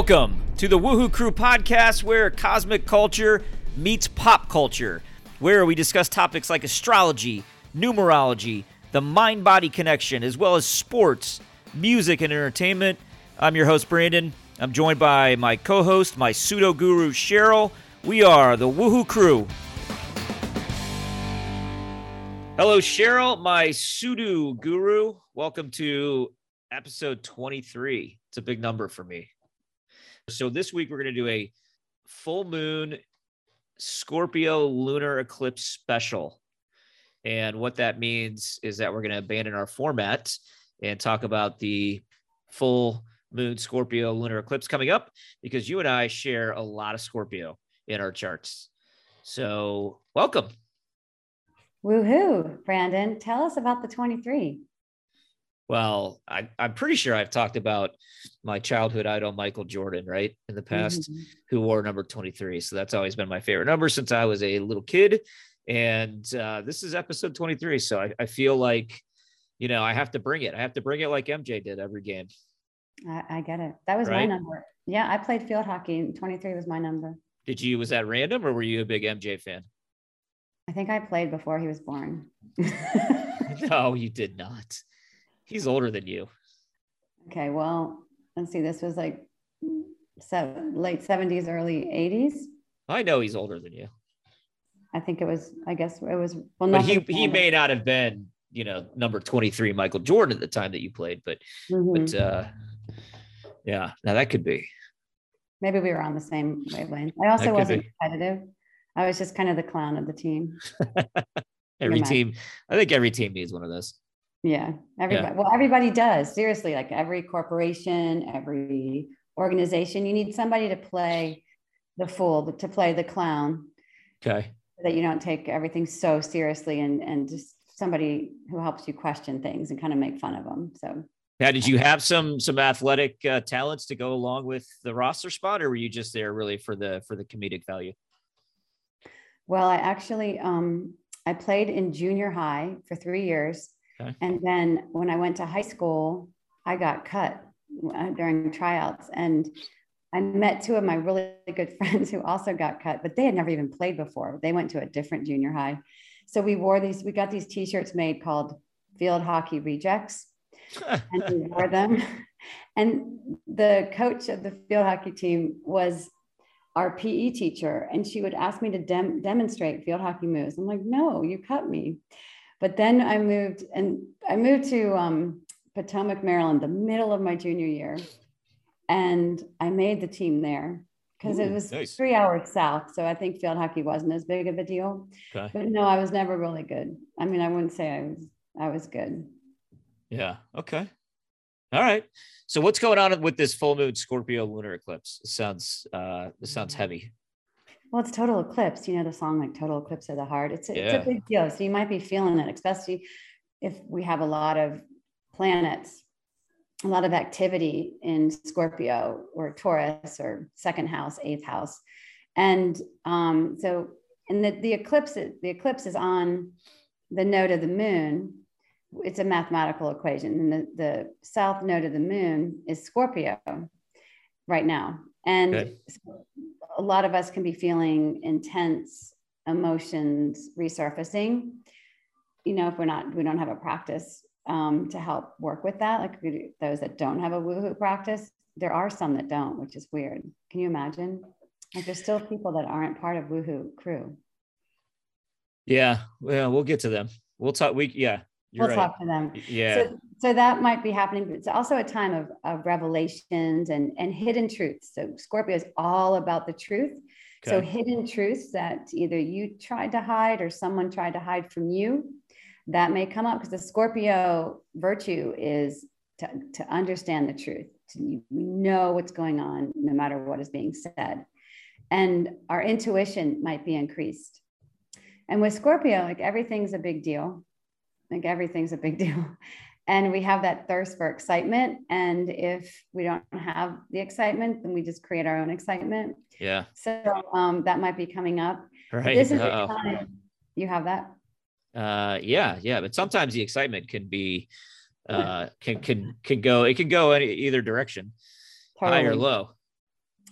Welcome to the Woohoo Crew podcast, where cosmic culture meets pop culture, where we discuss topics like astrology, numerology, the mind body connection, as well as sports, music, and entertainment. I'm your host, Brandon. I'm joined by my co host, my pseudo guru, Cheryl. We are the Woohoo Crew. Hello, Cheryl, my pseudo guru. Welcome to episode 23. It's a big number for me. So, this week we're going to do a full moon Scorpio lunar eclipse special. And what that means is that we're going to abandon our format and talk about the full moon Scorpio lunar eclipse coming up because you and I share a lot of Scorpio in our charts. So, welcome. Woohoo, Brandon. Tell us about the 23. Well, I, am pretty sure I've talked about my childhood idol, Michael Jordan, right? In the past, mm-hmm. who wore number 23. So that's always been my favorite number since I was a little kid. And uh, this is episode 23. So I, I, feel like, you know, I have to bring it. I have to bring it like MJ did every game. I, I get it. That was right? my number. Yeah, I played field hockey and 23 was my number. Did you, was that random or were you a big MJ fan? I think I played before he was born. no, you did not. He's older than you. Okay, well, let's see. This was like seven, late 70s, early 80s. I know he's older than you. I think it was, I guess it was, well, but he, he may not have been, you know, number 23 Michael Jordan at the time that you played, but, mm-hmm. but, uh, yeah, now that could be. Maybe we were on the same wavelength. I also wasn't be. competitive. I was just kind of the clown of the team. every team, I think every team needs one of those. Yeah, everybody. Yeah. Well, everybody does. Seriously, like every corporation, every organization, you need somebody to play the fool, to play the clown. Okay. that you don't take everything so seriously, and and just somebody who helps you question things and kind of make fun of them. So. Yeah, did you have some some athletic uh, talents to go along with the roster spot, or were you just there really for the for the comedic value? Well, I actually um, I played in junior high for three years, okay. and then when I went to high school, I got cut uh, during tryouts, and I met two of my really good friends who also got cut, but they had never even played before. They went to a different junior high, so we wore these. We got these T-shirts made called Field Hockey Rejects, and we wore them. And the coach of the field hockey team was our PE teacher, and she would ask me to dem- demonstrate field hockey moves. I'm like, no, you cut me. But then I moved, and I moved to um, Potomac, Maryland, the middle of my junior year, and I made the team there because it was nice. three hours south. So I think field hockey wasn't as big of a deal. Okay. But no, I was never really good. I mean, I wouldn't say I was. I was good. Yeah. Okay. All right. So what's going on with this full moon Scorpio lunar eclipse? It sounds uh this sounds heavy. Well, it's total eclipse. You know the song like "Total Eclipse of the Heart." It's a, yeah. it's a big deal. So you might be feeling it, especially if we have a lot of planets, a lot of activity in Scorpio or Taurus or second house, eighth house, and um, so and the the eclipse the eclipse is on the node of the moon it's a mathematical equation. And the, the south node of the moon is Scorpio right now. And okay. a lot of us can be feeling intense emotions resurfacing. You know, if we're not, we don't have a practice um, to help work with that, like those that don't have a woohoo practice, there are some that don't, which is weird. Can you imagine? Like there's still people that aren't part of woohoo crew. Yeah, well, we'll get to them. We'll talk. We yeah, you're we'll right. talk to them. Yeah. So, so that might be happening, but it's also a time of, of revelations and, and hidden truths. So Scorpio is all about the truth. Okay. So hidden truths that either you tried to hide or someone tried to hide from you, that may come up because the Scorpio virtue is to, to understand the truth, to know what's going on, no matter what is being said. And our intuition might be increased. And with Scorpio, like everything's a big deal like everything's a big deal. And we have that thirst for excitement. And if we don't have the excitement then we just create our own excitement. Yeah. So um, that might be coming up. Right. This is you have that. Uh yeah yeah. But sometimes the excitement can be uh can can can go it can go any either direction totally. high or low.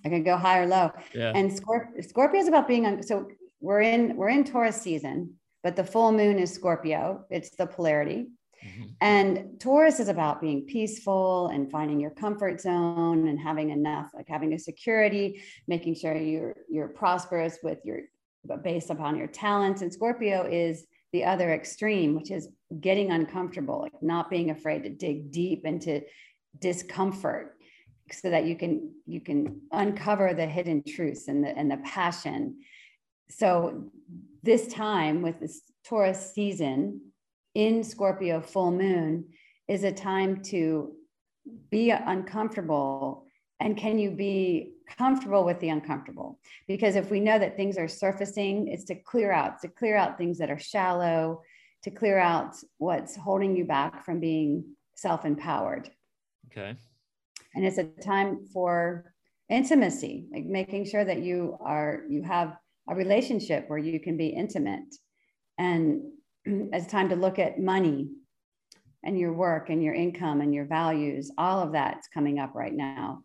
I can go high or low. Yeah. And Scorp- Scorpio is about being on. So we're in we're in Taurus season, but the full moon is Scorpio. It's the polarity. Mm-hmm. And Taurus is about being peaceful and finding your comfort zone and having enough, like having a security, making sure you're you're prosperous with your based upon your talents. And Scorpio is the other extreme, which is getting uncomfortable, like not being afraid to dig deep into discomfort so that you can you can uncover the hidden truths and the and the passion so this time with this taurus season in scorpio full moon is a time to be uncomfortable. And can you be comfortable with the uncomfortable? Because if we know that things are surfacing it's to clear out to clear out things that are shallow to clear out what's holding you back from being self-empowered. Okay. And it's a time for intimacy like making sure that you are you have a relationship where you can be intimate and it's time to look at money and your work and your income and your values all of that's coming up right now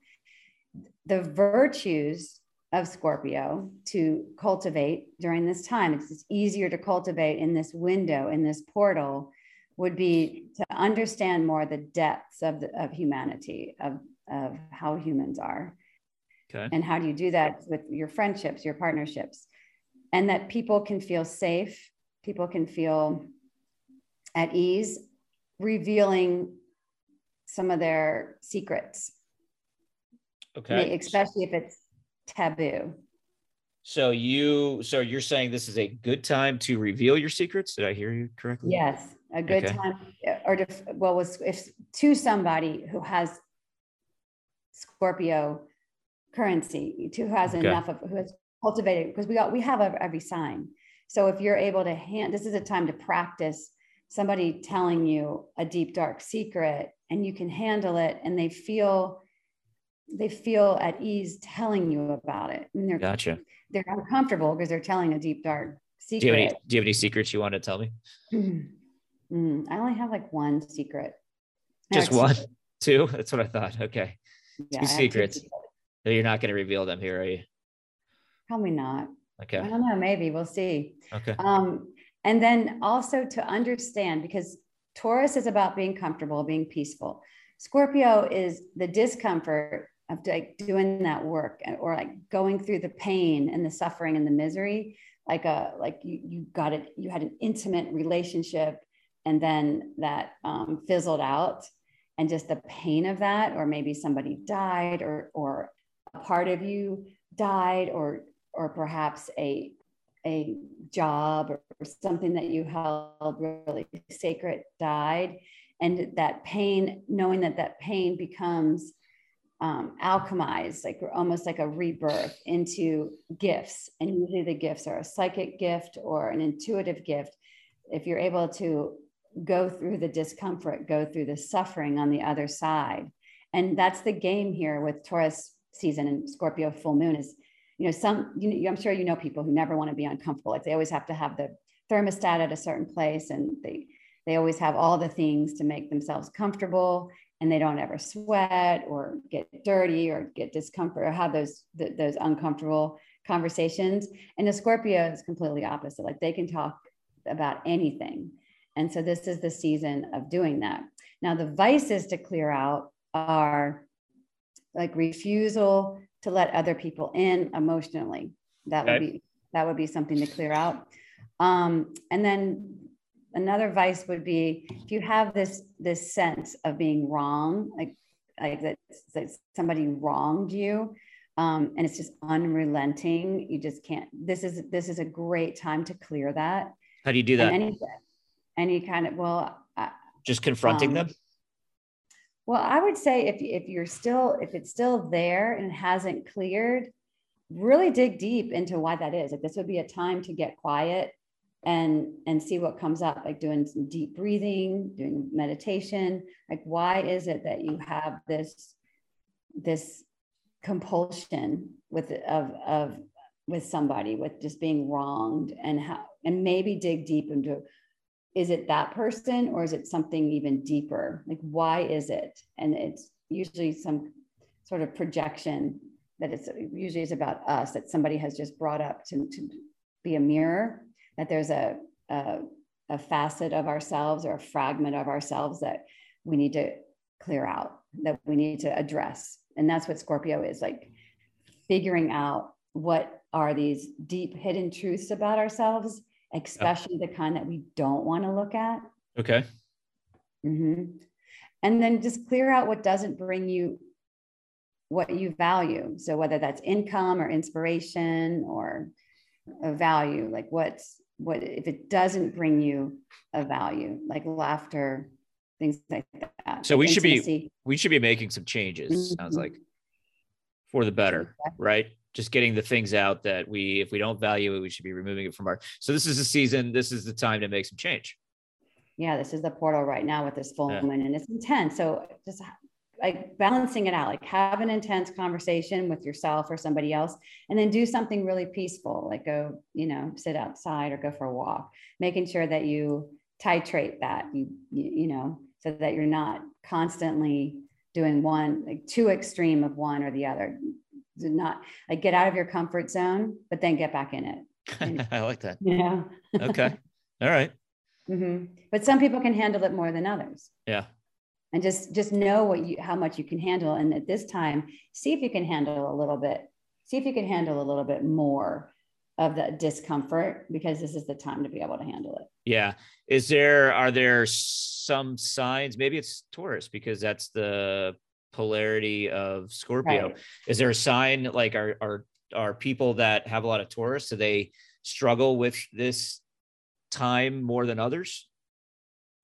the virtues of scorpio to cultivate during this time it's easier to cultivate in this window in this portal would be to understand more the depths of, the, of humanity of of how humans are. Okay. And how do you do that with your friendships, your partnerships? And that people can feel safe, people can feel at ease, revealing some of their secrets. Okay. Especially if it's taboo. So you so you're saying this is a good time to reveal your secrets? Did I hear you correctly? Yes, a good okay. time uh, or to well was if to somebody who has Scorpio currency, to who has okay. enough of who has cultivated because we got we have every sign. So if you're able to hand, this is a time to practice somebody telling you a deep dark secret, and you can handle it, and they feel they feel at ease telling you about it. And they're gotcha. They're uncomfortable because they're telling a deep dark secret. Do you have any, do you have any secrets you want to tell me? Mm, I only have like one secret. Just one, two. That's what I thought. Okay yeah, two secrets. So you're not going to reveal them here, are you? Probably not. Okay. I don't know. Maybe we'll see. Okay. Um, and then also to understand because Taurus is about being comfortable, being peaceful. Scorpio is the discomfort of like doing that work or like going through the pain and the suffering and the misery. Like a like you you got it. You had an intimate relationship, and then that um, fizzled out and just the pain of that or maybe somebody died or or a part of you died or or perhaps a a job or, something that you held really sacred died and that pain knowing that that pain becomes um, alchemized like almost like a rebirth into gifts and usually the gifts are a psychic gift or an intuitive gift if you're able to go through the discomfort, go through the suffering on the other side. And that's the game here with Taurus season and Scorpio full moon is, you know, some, you know, I'm sure you know people who never want to be uncomfortable. Like they always have to have the thermostat at a certain place and they, they always have all the things to make themselves comfortable and they don't ever sweat or get dirty or get discomfort or have those, those uncomfortable conversations. And the Scorpio is completely opposite. Like they can talk about anything and so this is the season of doing that. Now, the vices to clear out are like refusal to let other people in emotionally. That would be that would be something to clear out. Um, and then another vice would be if you have this this sense of being wrong, like like that, that somebody wronged you, um, and it's just unrelenting. You just can't. This is this is a great time to clear that. How do you do that? Any, any kind of well just confronting um, them well i would say if, if you're still if it's still there and hasn't cleared really dig deep into why that is. Like this would be a time to get quiet and and see what comes up like doing some deep breathing doing meditation. Like why is it that you have this this compulsion with of of with somebody with just being wronged and how and maybe dig deep into is it that person or is it something even deeper? Like why is it? And it's usually some sort of projection that it's usually is about us that somebody has just brought up to, to be a mirror that there's a, a, a facet of ourselves or a fragment of ourselves that we need to clear out that we need to address. And that's what scorpio is like figuring out what are these deep hidden truths about ourselves especially the kind that we don't want to look at. Okay. Mm-hmm. and then just clear out what doesn't bring you what you value. So whether that's income or inspiration or a value like what's what if it doesn't bring you a value like laughter things like that. So we should be we should be making some changes mm-hmm. sounds like for the better right just getting the things out that we if we don't value it we should be removing it from our so this is the season this is the time to make some change yeah this is the portal right now with this full yeah. moon and it's intense so just like balancing it out like have an intense conversation with yourself or somebody else and then do something really peaceful like go you know sit outside or go for a walk making sure that you titrate that you you, you know so that you're not constantly doing one like too extreme of one or the other Do not like get out of your comfort zone but then get back in it. I like that. Yeah okay. All right. mm-hmm. but some people can handle it more than others. Yeah. And just just know what you how much you can handle. And at this time see if you can handle a little bit see if you can handle a little bit more of the discomfort because this is the time to be able to handle it. Yeah. Is there are there some signs maybe it's taurus because that's the polarity of scorpio right. is there a sign like are are are people that have a lot of taurus do they struggle with this time more than others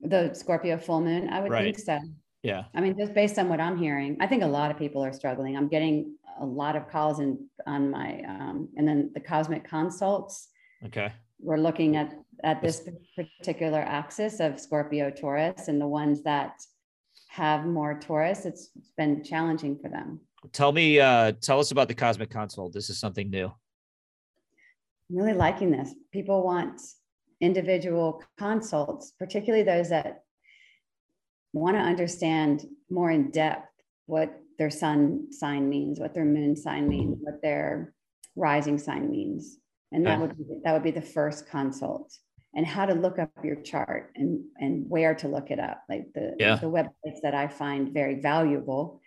the Scorpio full moon? I would right. think so. Yeah. I mean, just based on what I'm hearing, I think a lot of people are struggling. I'm getting a lot of calls in on my um, and then the cosmic consults. Okay. We're looking at at this particular axis of Scorpio Taurus and the ones that have more Taurus, it's, it's been challenging for them. Tell me, uh, tell us about the cosmic consult. This is something new. I'm really liking this. People want individual consults, particularly those that want to understand more in depth what their sun sign means, what their moon sign means, what their rising sign means. And that would be, that would be the first consult and how to look up your chart and and where to look it up like the yeah. the websites that I find very valuable.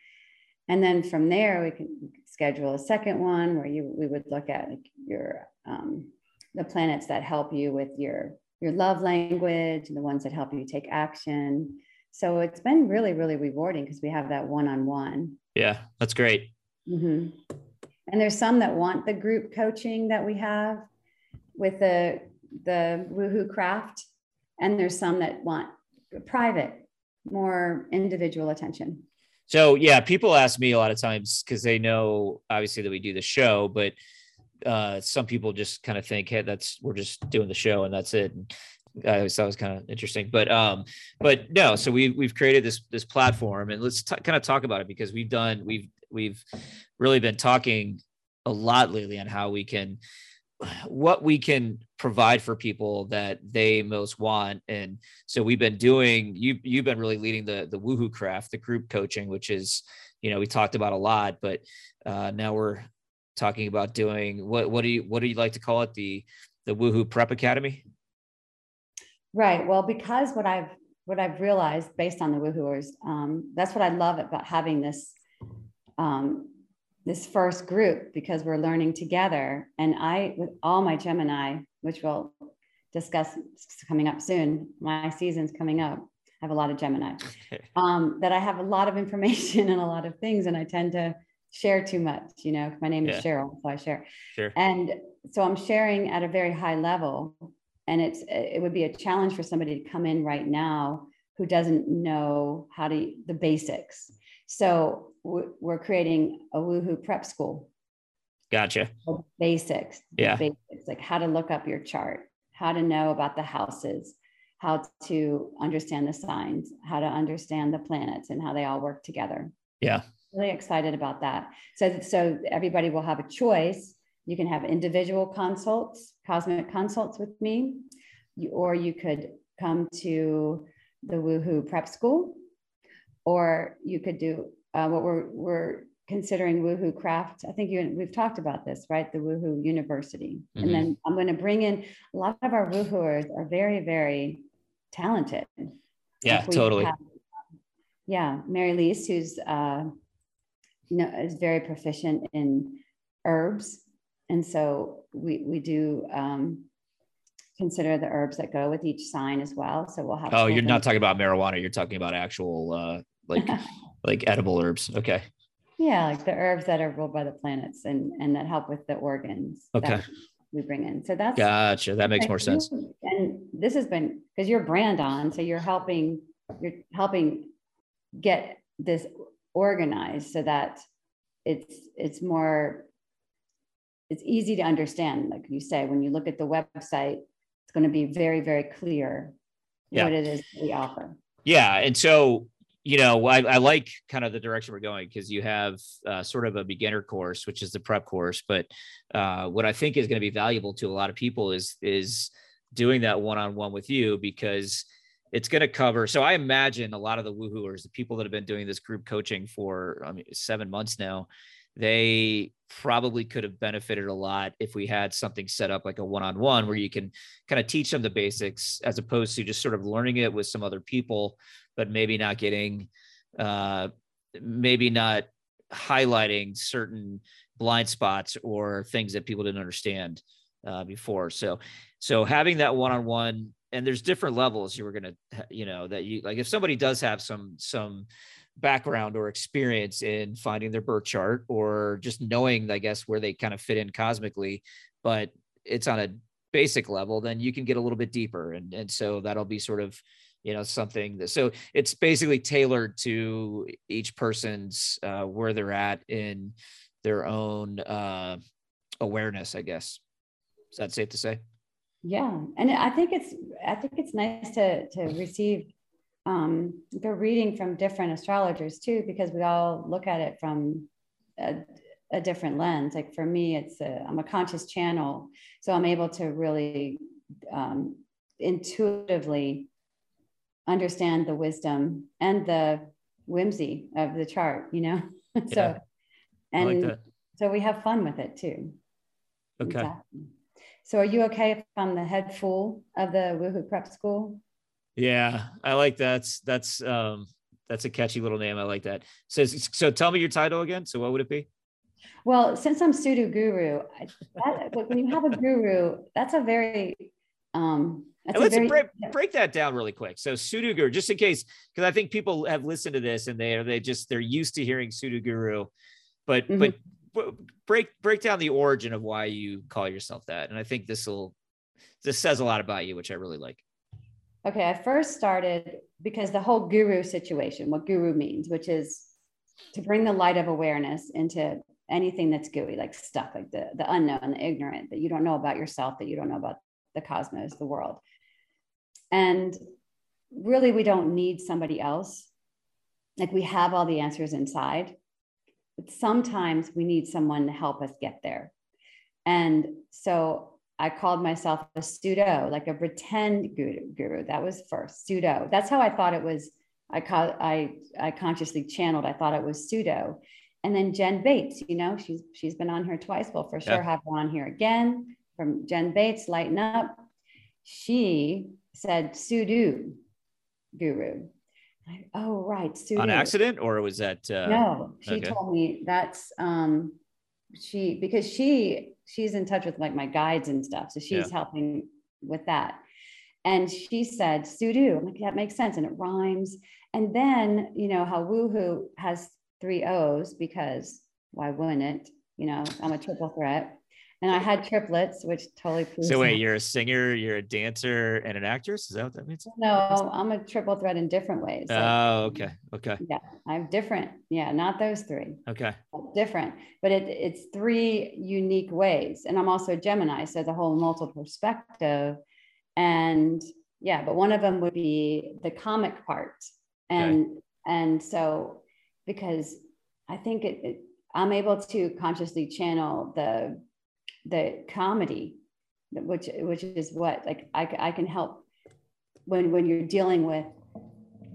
And then from there we can schedule a second one where you we would look at like your um, the planets that help you with your your love language and the ones that help you take action so it's been really really rewarding because we have that one-on-one yeah that's great mm-hmm. and there's some that want the group coaching that we have with the the woohoo craft and there's some that want private more individual attention so yeah people ask me a lot of times because they know obviously that we do the show but uh, some people just kind of think, hey, that's we're just doing the show and that's it. And I always thought it was kind of interesting, but um, but no. So we we've created this this platform, and let's t- kind of talk about it because we've done we've we've really been talking a lot lately on how we can what we can provide for people that they most want. And so we've been doing you you've been really leading the the woohoo craft the group coaching which is you know we talked about a lot but uh, now we're talking about doing what what do you what do you like to call it? The the woohoo prep academy? Right. Well because what i've what i've realized based on the woohooers um, that's what i love about having this um, this first group because we're learning together and i with all my gemini which we'll discuss coming up soon my season's coming up i have a lot of gemini um, that i have a lot of information and a lot of things and i tend to share too much, you know, my name yeah. is Cheryl, so I share. Sure. And so I'm sharing at a very high level. And it's it would be a challenge for somebody to come in right now who doesn't know how to the basics. So we're creating a woohoo prep school. Gotcha. Basics. Yeah. Basics, like how to look up your chart, how to know about the houses, how to understand the signs, how to understand the planets and how they all work together. Yeah really excited about that. So, so everybody will have a choice. You can have individual consults, cosmic consults with me, or you could come to the Woohoo Prep School, or you could do uh, what we're we're considering Woohoo Craft. I think you we've talked about this, right? The Woohoo University. Mm-hmm. And then I'm going to bring in a lot of our Woohooers are very, very talented. Yeah, totally. Have, yeah, Mary Lise, who's uh, you know is very proficient in herbs, and so we we do um, consider the herbs that go with each sign as well. So we'll have. Oh, you're not talking about marijuana. You're talking about actual uh, like like edible herbs. Okay. Yeah, like the herbs that are ruled by the planets and and that help with the organs. Okay. We bring in. So that's gotcha. That makes more sense. And this has been because you're brand on, so you're helping you're helping get this organized so that it's it's more it's easy to understand like you say when you look at the website it's going to be very very clear yeah. what it is we offer yeah and so you know i, I like kind of the direction we're going because you have uh, sort of a beginner course which is the prep course but uh, what i think is going to be valuable to a lot of people is is doing that one-on-one with you because it's going to cover. So I imagine a lot of the woohooers, the people that have been doing this group coaching for I mean, seven months now, they probably could have benefited a lot if we had something set up like a one-on-one where you can kind of teach them the basics as opposed to just sort of learning it with some other people, but maybe not getting, uh, maybe not highlighting certain blind spots or things that people didn't understand uh, before. So, so having that one-on-one and there's different levels you were going to you know that you like if somebody does have some some background or experience in finding their birth chart or just knowing i guess where they kind of fit in cosmically but it's on a basic level then you can get a little bit deeper and and so that'll be sort of you know something that so it's basically tailored to each person's uh, where they're at in their own uh, awareness i guess. Is that safe to say? Yeah and i think it's i think it's nice to to receive um the reading from different astrologers too because we all look at it from a, a different lens. Like for me it's a i'm a conscious channel so i'm able to really um, intuitively understand the wisdom and the whimsy of the chart you know so yeah, and like so we have fun with it too okay exactly. So are you okay if I'm the head fool of the Woohoo Prep School? Yeah, I like that. That's um that's a catchy little name. I like that. So so tell me your title again. So what would it be? Well, since I'm pseudo guru, that, when you have a guru, that's a very um let's very, break, break that down really quick. So pseudo guru, just in case, because I think people have listened to this and they are they just they're used to hearing pseudo guru, but mm-hmm. but break break down the origin of why you call yourself that and i think this will this says a lot about you which i really like okay i first started because the whole guru situation what guru means which is to bring the light of awareness into anything that's gooey like stuff like the the unknown the ignorant that you don't know about yourself that you don't know about the cosmos the world and really we don't need somebody else like we have all the answers inside but sometimes we need someone to help us get there. And so I called myself a pseudo, like a pretend guru. guru. That was first pseudo. That's how I thought it was. I call, I I consciously channeled. I thought it was pseudo. And then Jen Bates, you know, she's she's been on here twice. We'll for sure yeah. have her on here again from Jen Bates, Lighten Up. She said pseudo guru. I, oh, right. Sudo. On accident, or was that? Uh, no, she okay. told me that's um, she because she she's in touch with like my guides and stuff, so she's yeah. helping with that. And she said Sudo. I'm like, that makes sense, and it rhymes. And then you know how Woohoo has three O's because why wouldn't it? You know, I'm a triple threat and I had triplets, which totally proves. So wait, you're a singer, you're a dancer, and an actress. Is that what that means? No, I'm a triple threat in different ways. Oh, okay, okay. Yeah, I'm different. Yeah, not those three. Okay. Different, but it, it's three unique ways, and I'm also a Gemini, so the whole multiple perspective, and yeah, but one of them would be the comic part, and okay. and so because I think it, it I'm able to consciously channel the the comedy which which is what like I, I can help when when you're dealing with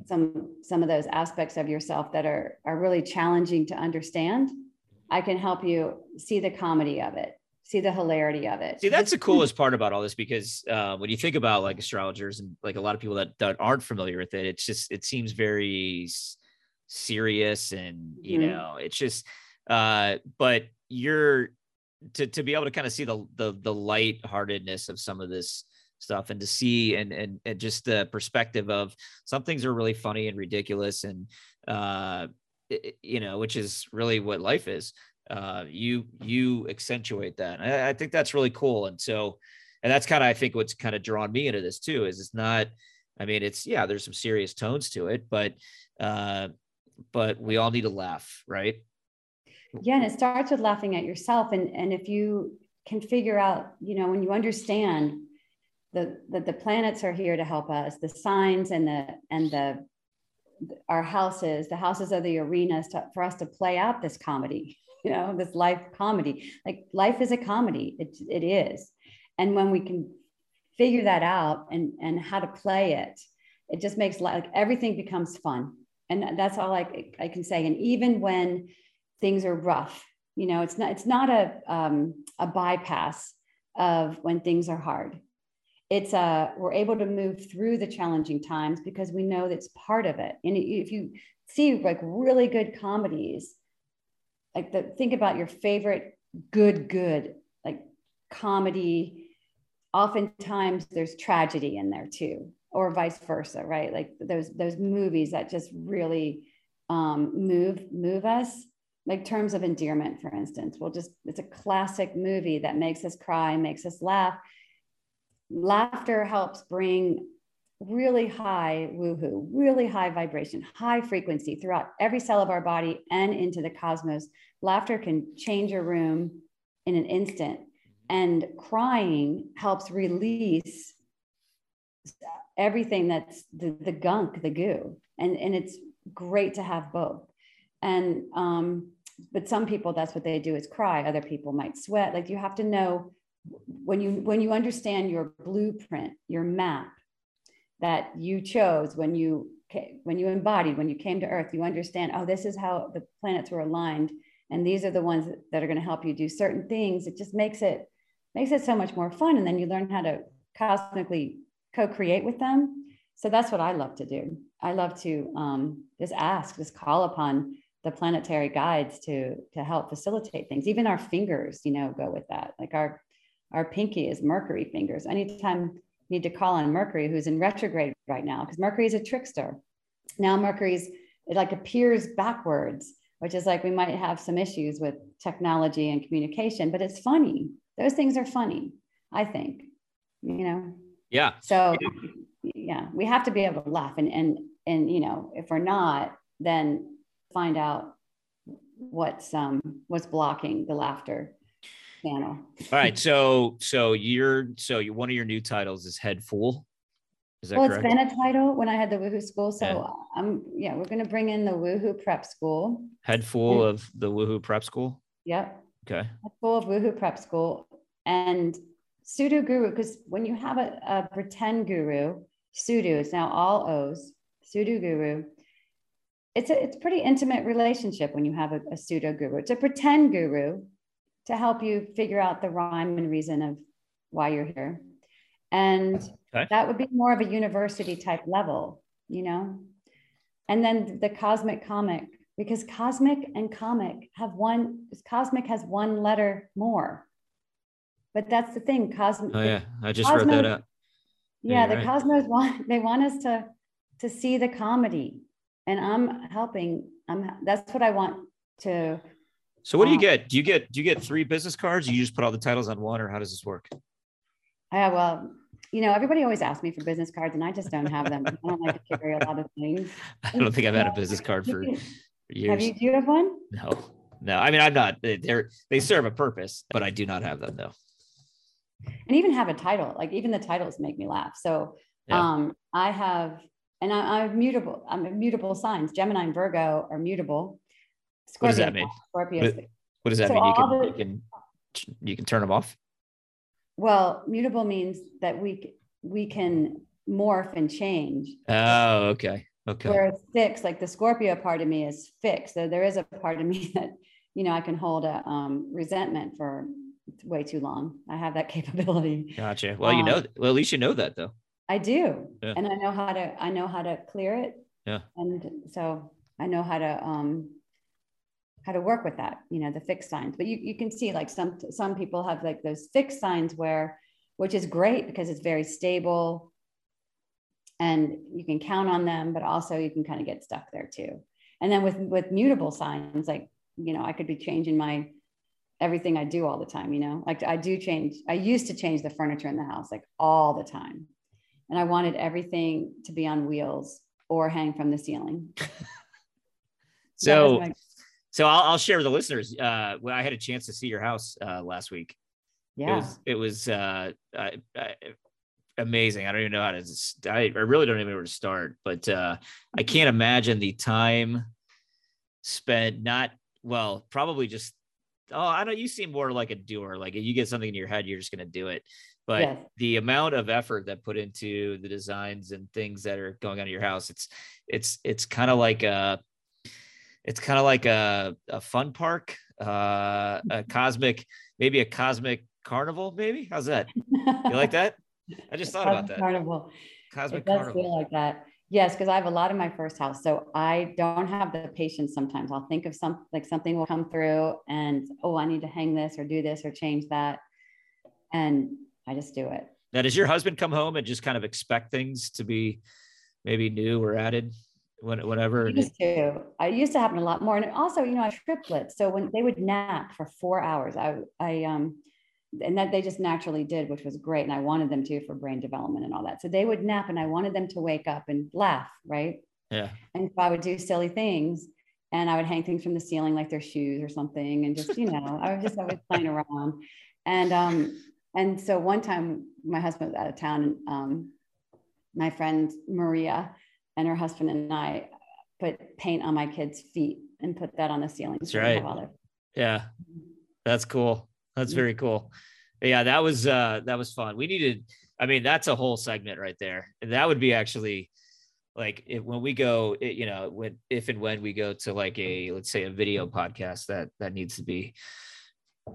some some of those aspects of yourself that are are really challenging to understand I can help you see the comedy of it, see the hilarity of it. See, that's the coolest part about all this because uh, when you think about like astrologers and like a lot of people that, that aren't familiar with it, it's just it seems very serious and you mm-hmm. know it's just uh but you're to to be able to kind of see the the the lightheartedness of some of this stuff and to see and and, and just the perspective of some things are really funny and ridiculous and uh you know which is really what life is. Uh you you accentuate that. I, I think that's really cool. And so and that's kind of i think what's kind of drawn me into this too is it's not i mean it's yeah there's some serious tones to it but uh but we all need to laugh right yeah and it starts with laughing at yourself and and if you can figure out you know when you understand the, the the planets are here to help us the signs and the and the our houses the houses are the arenas to, for us to play out this comedy you know this life comedy. Like life is a comedy. It, it is. And when we can figure that out and and how to play it it just makes like everything becomes fun. And that's all I, I can say. And even when things are rough you know it's not it's not a um, a bypass of when things are hard. It's a uh, we're able to move through the challenging times because we know that's part of it. And if you see like really good comedies like the think about your favorite good good like comedy oftentimes there's tragedy in there too or vice versa right? Like those those movies that just really um, move move us like terms of endearment for instance we'll just it's a classic movie that makes us cry makes us laugh. Laughter helps bring really high woohoo really high vibration high frequency throughout every cell of our body and into the cosmos. Laughter can change a room in an instant. And crying helps release everything that's the, the gunk the goo. And and it's great to have both. And um but some people that's what they do is cry. Other people might sweat. Like you have to know when you when you understand your blueprint your map that you chose when you when you embodied when you came to earth you understand oh this is how the planets were aligned and these are the ones that are going to help you do certain things. It just makes it makes it so much more fun and then you learn how to cosmically co-create with them. So that's what i love to do. I love to um, just ask just call upon the planetary guides to to help facilitate things. Even our fingers you know go with that. Like our our pinky is mercury fingers. Anytime you need to call on mercury who's in retrograde right now because mercury is a trickster. Now mercury's it like appears backwards which is like we might have some issues with technology and communication but it's funny. Those things are funny i think you know? Yeah. So yeah we have to be able to laugh. And and and you know if we're not then find out what's um what's blocking the laughter channel. All right, so so you're so you one of your new titles is head fool. Is that well, correct? it's been a title when I had the Woohoo School. So yeah. I'm yeah, we're gonna bring in the Woohoo Prep School. Head fool and, of the Woohoo Prep School. Yep. Okay. Head fool of Woohoo Prep School and pseudo guru because when you have a, a pretend guru, pseudo is now all O's. Pseudo guru it's a it's a pretty intimate relationship when you have a, a pseudo guru. It's a pretend guru to help you figure out the rhyme and reason of why you're here. And okay. that would be more of a university type level, you know? And then the cosmic comic, because cosmic and comic have one, cosmic has one letter more. But that's the thing, cosmic. Oh, yeah. I just cosmos, wrote that up. Yeah, yeah the right. cosmos want, they want us to, to see the comedy. And I'm helping. I'm, that's what I want to so what do you get? Do you get do you get three business cards? you just put all the titles on one, or how does this work? Yeah, well, you know, everybody always asks me for business cards, and I just don't have them. I don't like to carry a lot of things. I don't think I've had a business card for, for years. Have you? Do you have one? No, no. I mean, I'm not. They're they serve a purpose, but I do not have them. though. And even have a title. Like even the titles make me laugh. So yeah. um, I have, and I, I'm mutable. I'm mutable signs. Gemini and Virgo are mutable. Scorpio, what does that mean? Scorpio. What, what does that so mean? You can, the, you can you can turn them off. Well, mutable means that we we can morph and change. Oh, okay. Okay. Where Whereas fixed, like the Scorpio part of me is fixed. So there is a part of me that you know, I can hold a um, resentment for way too long. I have that capability. Gotcha. Well, you know, um, well, at least you know that though. I do. Yeah. And I know how to, I know how to clear it. Yeah. And so I know how to, um, how to work with that, you know, the fixed signs, but you, you can see like some, some people have like those fixed signs where, which is great because it's very stable and you can count on them, but also you can kind of get stuck there too. And then with, with mutable signs, like, you know, I could be changing my, everything I do all the time, you know, like I do change, I used to change the furniture in the house like all the time. And I wanted everything to be on wheels or hang from the ceiling. so, my- so I'll, I'll, share with the listeners. Uh, when I had a chance to see your house uh, last week, yeah, it was, it was uh, I, I, amazing. I don't even know how to. I, I really don't even know where to start. But uh, I can't imagine the time spent not well, probably just oh, I know you seem more like a doer. Like if you get something in your head, you're just going to do it. But yes. the amount of effort that put into the designs and things that are going on in your house, it's it's it's kind of like a it's kind of like a, a fun park, uh, a cosmic, maybe a cosmic carnival, maybe. How's that? You like that? I just thought about that. Carnival. Cosmic it does carnival. feel like that. Yes, because I have a lot in my first house. So I don't have the patience sometimes. I'll think of some like something will come through and oh, I need to hang this or do this or change that. And I just do it. Now, does your husband come home and just kind of expect things to be maybe new or added? whatever. I used to. I used to happen a lot more. And also, you know, I triplets. So when they would nap for four hours, I I um and that they just naturally did, which was great. And I wanted them to for brain development and all that. So they would nap and I wanted them to wake up and laugh, right? Yeah. And so I would do silly things and I would hang things from the ceiling like their shoes or something. And just, you know, I was just always playing around. And um, and so one time my husband was out of town and um my friend Maria and her husband and I put paint on my kids' feet and put that on the ceiling. That's right. Yeah. That's cool. That's very cool. Yeah, that was uh that was fun. We needed I mean, that's a whole segment right there. And that would be actually like if, when we go, it, you know, when if and when we go to like a let's say a video podcast that that needs to be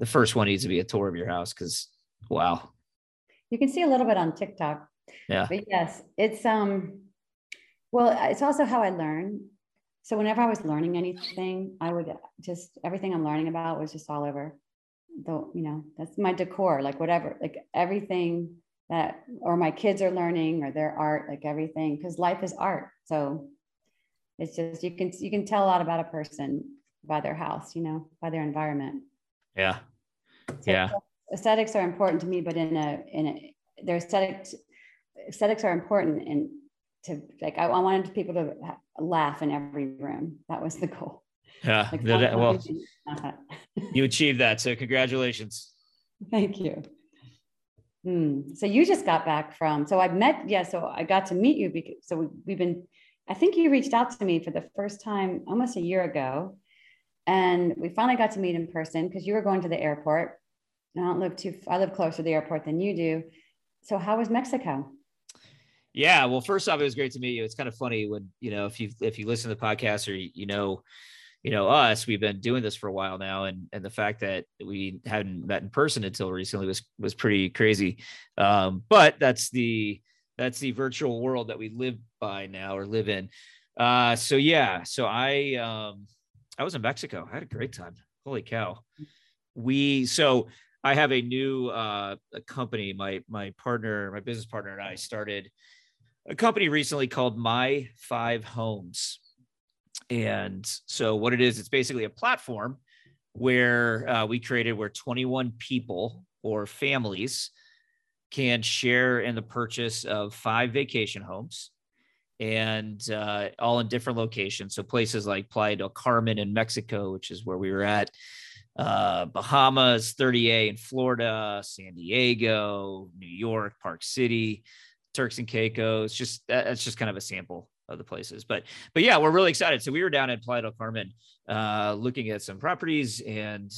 the first one needs to be a tour of your house cuz wow. You can see a little bit on TikTok. Yeah. But yes, it's um well, it's also how I learn. So whenever I was learning anything, I would just everything I'm learning about was just all over the you know that's my decor like whatever like everything that or my kids are learning or their art like everything because life is art so it's just you can you can tell a lot about a person by their house you know by their environment yeah so yeah aesthetics are important to me but in a in a their aesthetics aesthetics are important and to like I, I wanted people to laugh in every room that was the goal yeah. Like, that, well, you achieved that. So congratulations. Thank you. Hmm. So you just got back from, so I met, yeah, so I got to meet you because, so we, we've been, I think you reached out to me for the first time almost a year ago. And we finally got to meet in person because you were going to the airport. I don't live too, I live closer to the airport than you do. So how was Mexico? Yeah, well, first off, it was great to meet you. It's kind of funny when you know if you if you listen to the podcast or you know you know us we've been doing this for a while now and and the fact that we hadn't met in person until recently was was pretty crazy um, but that's the that's the virtual world that we live by now or live in uh, so yeah so i um i was in mexico i had a great time holy cow we so i have a new uh a company my my partner my business partner and i started a company recently called my five homes and so, what it is, it's basically a platform where uh, we created where 21 people or families can share in the purchase of five vacation homes and uh, all in different locations. So, places like Playa del Carmen in Mexico, which is where we were at, uh, Bahamas, 30A in Florida, San Diego, New York, Park City, Turks and Caicos. Just that's just kind of a sample of the places. But but yeah, we're really excited. So we were down at Playa del Carmen uh, looking at some properties, and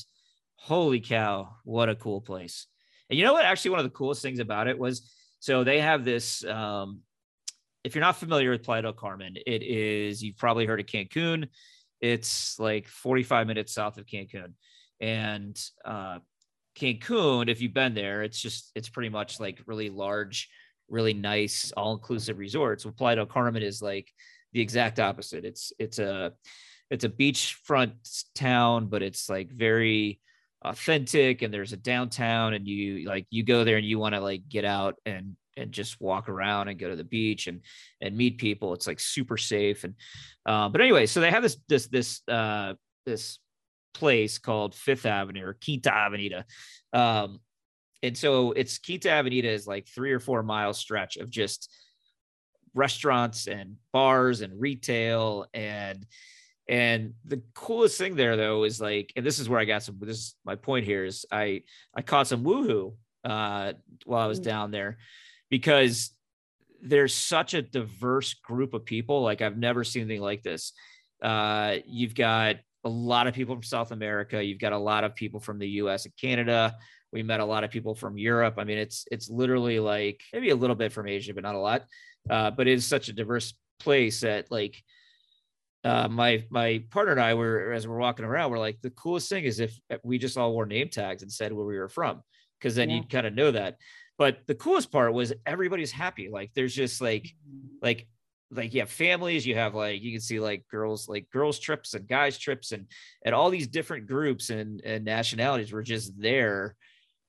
holy cow, what a cool place! And you know what? Actually, one of the coolest things about it was so they have this. Um, if you're not familiar with Playa del Carmen, it is you've probably heard of Cancun. It's like 45 minutes south of Cancun. And uh, Cancun, if you've been there, it's just, it's pretty much like really large, really nice, all inclusive resorts. Well, Playa del Carmen is like the exact opposite. It's, it's a, it's a beachfront town, but it's like very authentic and there's a downtown and you like you go there and you want to like get out and and just walk around and go to the beach and and meet people it's like super safe and uh, but anyway so they have this this this uh this place called fifth avenue or quinta avenida um and so it's quinta avenida is like three or four mile stretch of just restaurants and bars and retail and and the coolest thing there though is like, and this is where I got some. This is my point here is I I caught some woohoo uh, while I was mm. down there because there's such a diverse group of people. Like I've never seen anything like this. Uh, you've got a lot of people from South America. You've got a lot of people from the U.S. and Canada. We met a lot of people from Europe. I mean, it's it's literally like maybe a little bit from Asia, but not a lot. Uh, but it is such a diverse place that like uh, my my partner and I were as we're walking around, we're like, the coolest thing is if we just all wore name tags and said where we were from, because then yeah. you'd kind of know that. But the coolest part was everybody's happy. Like there's just like mm-hmm. like like you have families, you have like you can see like girls like girls trips and guys trips and and all these different groups and and nationalities were just there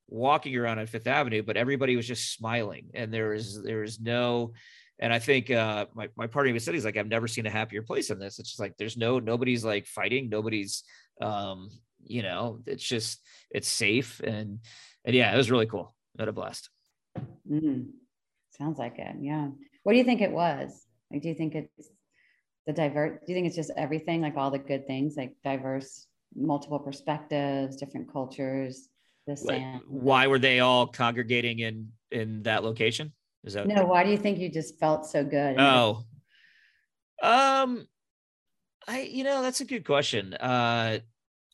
walking around on Fifth Avenue, but everybody was just smiling and there was there was no and I think uh, my, my partner even said, he's like, I've never seen a happier place than this. It's just like, there's no, nobody's like fighting. Nobody's, um, you know, it's just, it's safe. And, and yeah, it was really cool. Had a blast. Mm, sounds like it. Yeah. What do you think it was? Like, do you think it's the divert? Do you think it's just everything, like all the good things, like diverse, multiple perspectives, different cultures? This like, why were they all congregating in in that location? Is that no? Why do you think you just felt so good? Oh, um, I you know that's a good question. Uh,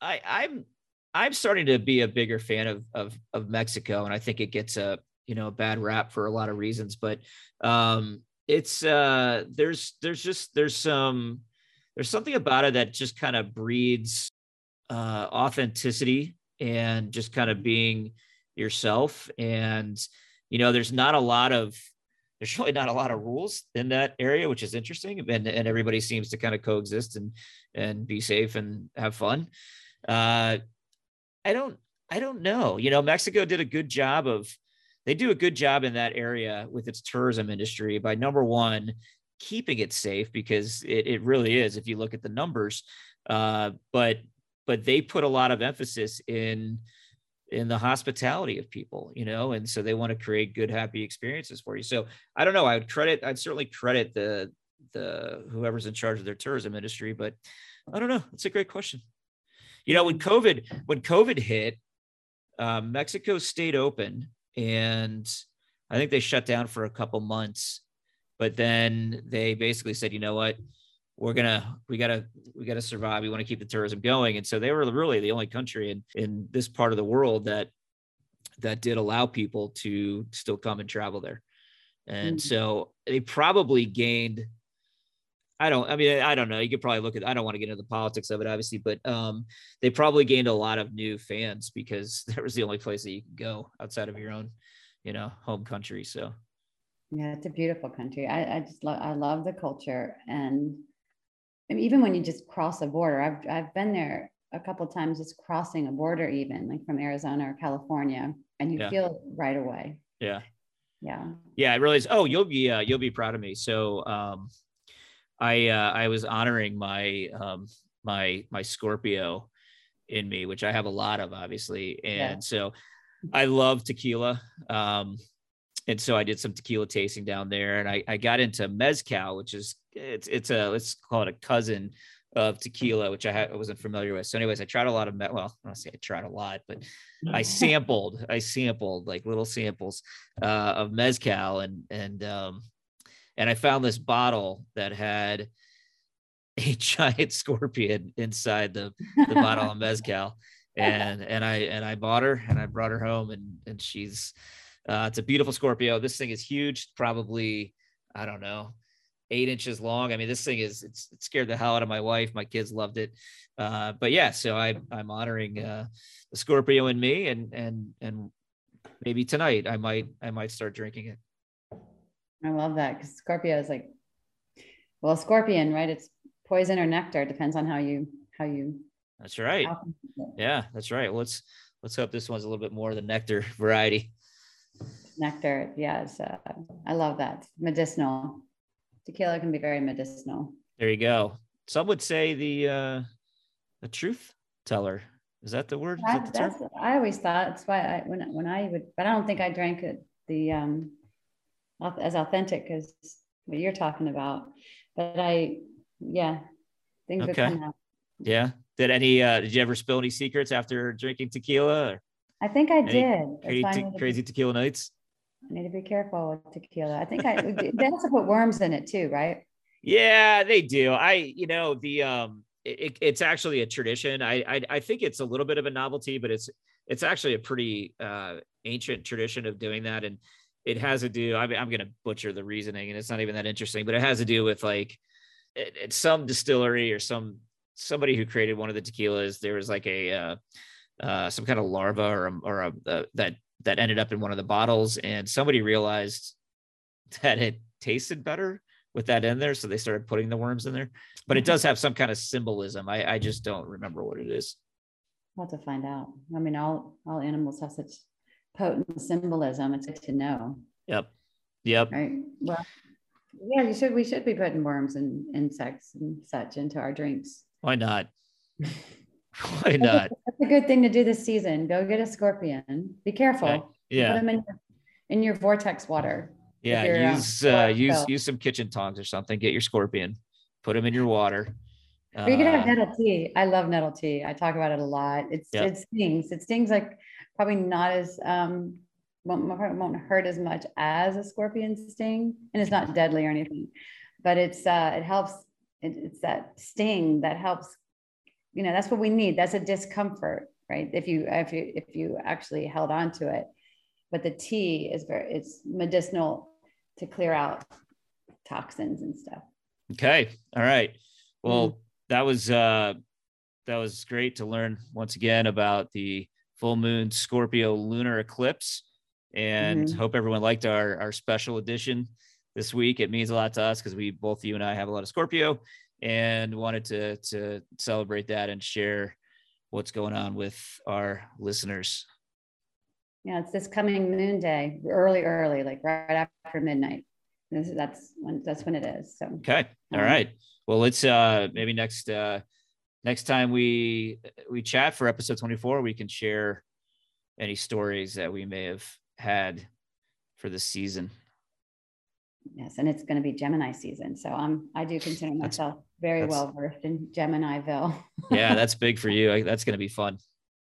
I I'm I'm starting to be a bigger fan of of of Mexico, and I think it gets a you know a bad rap for a lot of reasons, but um, it's uh there's there's just there's some there's something about it that just kind of breeds uh authenticity and just kind of being yourself and you know, there's not a lot of there's really not a lot of rules in that area, which is interesting. And, and everybody seems to kind of coexist and and be safe and have fun. Uh, I don't I don't know. You know, Mexico did a good job of they do a good job in that area with its tourism industry by number one keeping it safe because it, it really is if you look at the numbers uh, but but they put a lot of emphasis in in the hospitality of people, you know, and so they want to create good, happy experiences for you. So I don't know. I would credit, I'd certainly credit the the whoever's in charge of their tourism industry, but I don't know. It's a great question. You know, when COVID when COVID hit, uh, Mexico stayed open, and I think they shut down for a couple months, but then they basically said, you know what, we're gonna we gotta we gotta survive. We want to keep the tourism going. And so they were really the only country in in this part of the world that that did allow people to still come and travel there. And mm-hmm. so they probably gained i don't i mean i don't know you could probably look at i don't want to get into the politics of it obviously but um they probably gained a lot of new fans because there was the only place that you could go outside of your own you know home country so yeah it's a beautiful country i, I just love i love the culture and I mean, even when you just cross a border, I've I've been there a couple times just crossing a border, even like from Arizona or California, and you yeah. feel right away. Yeah. Yeah. Yeah, it really is. Oh, you'll be uh, you'll be proud of me. So um I uh I was honoring my um my my Scorpio in me, which I have a lot of obviously. And yeah. so I love tequila. Um and so I did some tequila tasting down there, and I, I got into mezcal, which is it's it's a let's call it a cousin of tequila, which I, had, I wasn't familiar with. So, anyways, I tried a lot of well, I don't say I tried a lot, but I sampled I sampled like little samples uh, of mezcal, and and um, and I found this bottle that had a giant scorpion inside the the bottle of mezcal, and and I and I bought her and I brought her home, and and she's uh, it's a beautiful Scorpio. This thing is huge, probably, I don't know, eight inches long. I mean, this thing is it's it scared the hell out of my wife. My kids loved it. Uh, but yeah, so I I'm honoring uh, the Scorpio in me, and and and maybe tonight I might I might start drinking it. I love that because Scorpio is like, well, scorpion, right? It's poison or nectar. depends on how you how you. That's right. Yeah, that's right. let's let's hope this one's a little bit more the nectar variety. Nectar, yes, uh, I love that. Medicinal. Tequila can be very medicinal. There you go. Some would say the uh the truth teller. Is that the word? That, that's I always thought. That's why I when when I would, but I don't think I drank it the um as authentic as what you're talking about. But I, yeah, things okay. come out. Yeah. Did any? uh Did you ever spill any secrets after drinking tequila? Or I think I did. Crazy, te- crazy tequila nights. I need to be careful with tequila. I think I they also put worms in it too, right? Yeah, they do. I, you know, the um it, it's actually a tradition. I, I, I think it's a little bit of a novelty, but it's it's actually a pretty uh, ancient tradition of doing that, and it has to do. I mean, I'm going to butcher the reasoning, and it's not even that interesting, but it has to do with like it, it's some distillery or some somebody who created one of the tequilas. There was like a uh, uh, some kind of larva or a, or a, uh, that that ended up in one of the bottles, and somebody realized that it tasted better with that in there. So they started putting the worms in there. But it mm-hmm. does have some kind of symbolism. I, I just don't remember what it is. I'll have to find out. I mean, all all animals have such potent symbolism. It's good to know. Yep. Yep. Right. Well, yeah, you should we should be putting worms and insects and such into our drinks. Why not? Why not? That's a good thing to do this season. Go get a scorpion. Be careful. Okay. Yeah. Put them in your, in your vortex water. Yeah, use uh, use use some kitchen tongs or something. Get your scorpion, put them in your water. Uh, you can have nettle tea. I love nettle tea. I talk about it a lot. It's yep. it stings. It stings like probably not as um won't, won't hurt as much as a scorpion sting, and it's not deadly or anything, but it's uh it helps. It, it's that sting that helps. You know, that's what we need. That's a discomfort, right? If you if you if you actually held on to it, but the tea is very it's medicinal to clear out toxins and stuff. Okay. All right. Well, mm that was uh that was great to learn once again about the full moon Scorpio lunar eclipse. And mm-hmm. hope everyone liked our our special edition this week. It means a lot to us because we both you and I have a lot of Scorpio and wanted to to celebrate that and share what's going on with our listeners. Yeah, it's this coming moon day, early, early, like right after midnight. This, that's when that's when it is. So okay, all um, right. Well, let's uh maybe next uh next time we we chat for episode 24, we can share any stories that we may have had for the season. Yes, and it's going to be Gemini season, so I'm I do consider myself very well versed in Geminiville. yeah, that's big for you. That's going to be fun.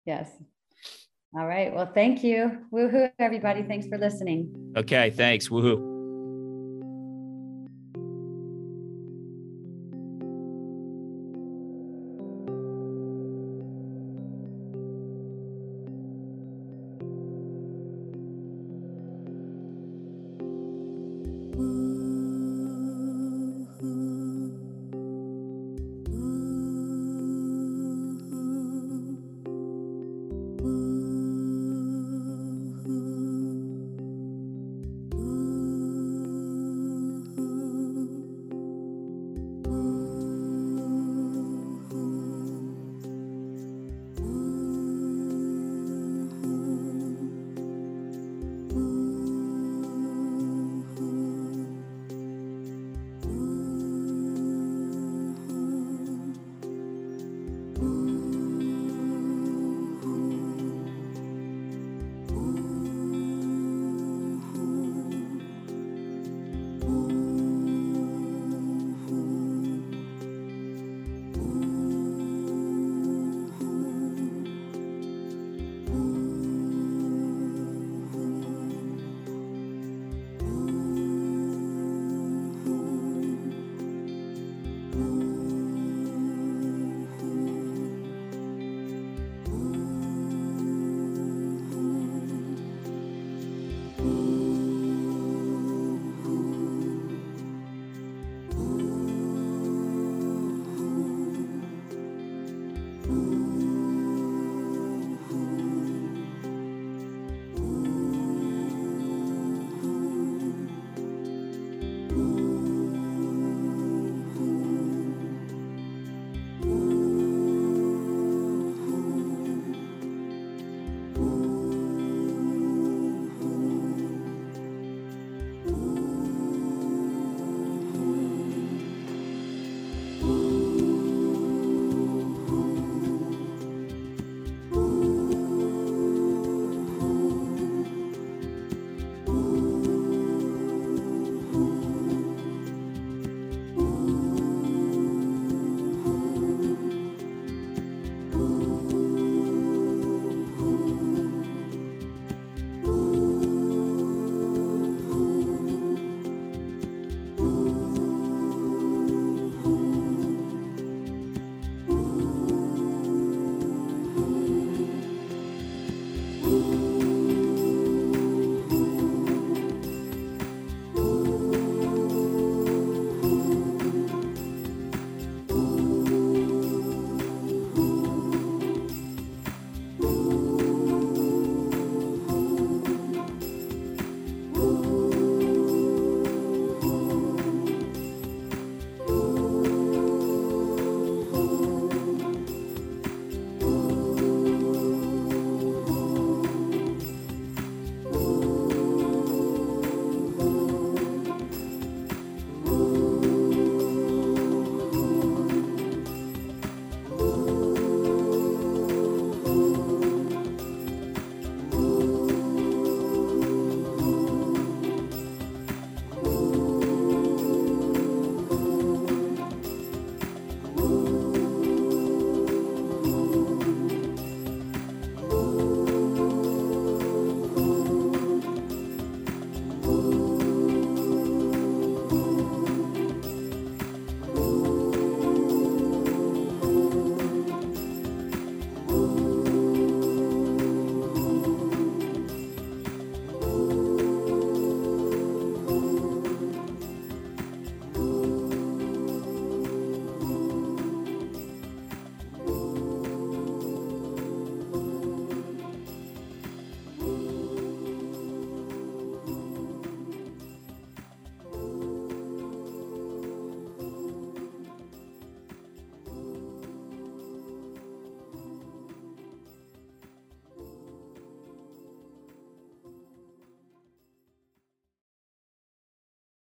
Yes. All right. Well, thank you. Woohoo, everybody. Thanks for listening. Okay. Thanks. Woohoo.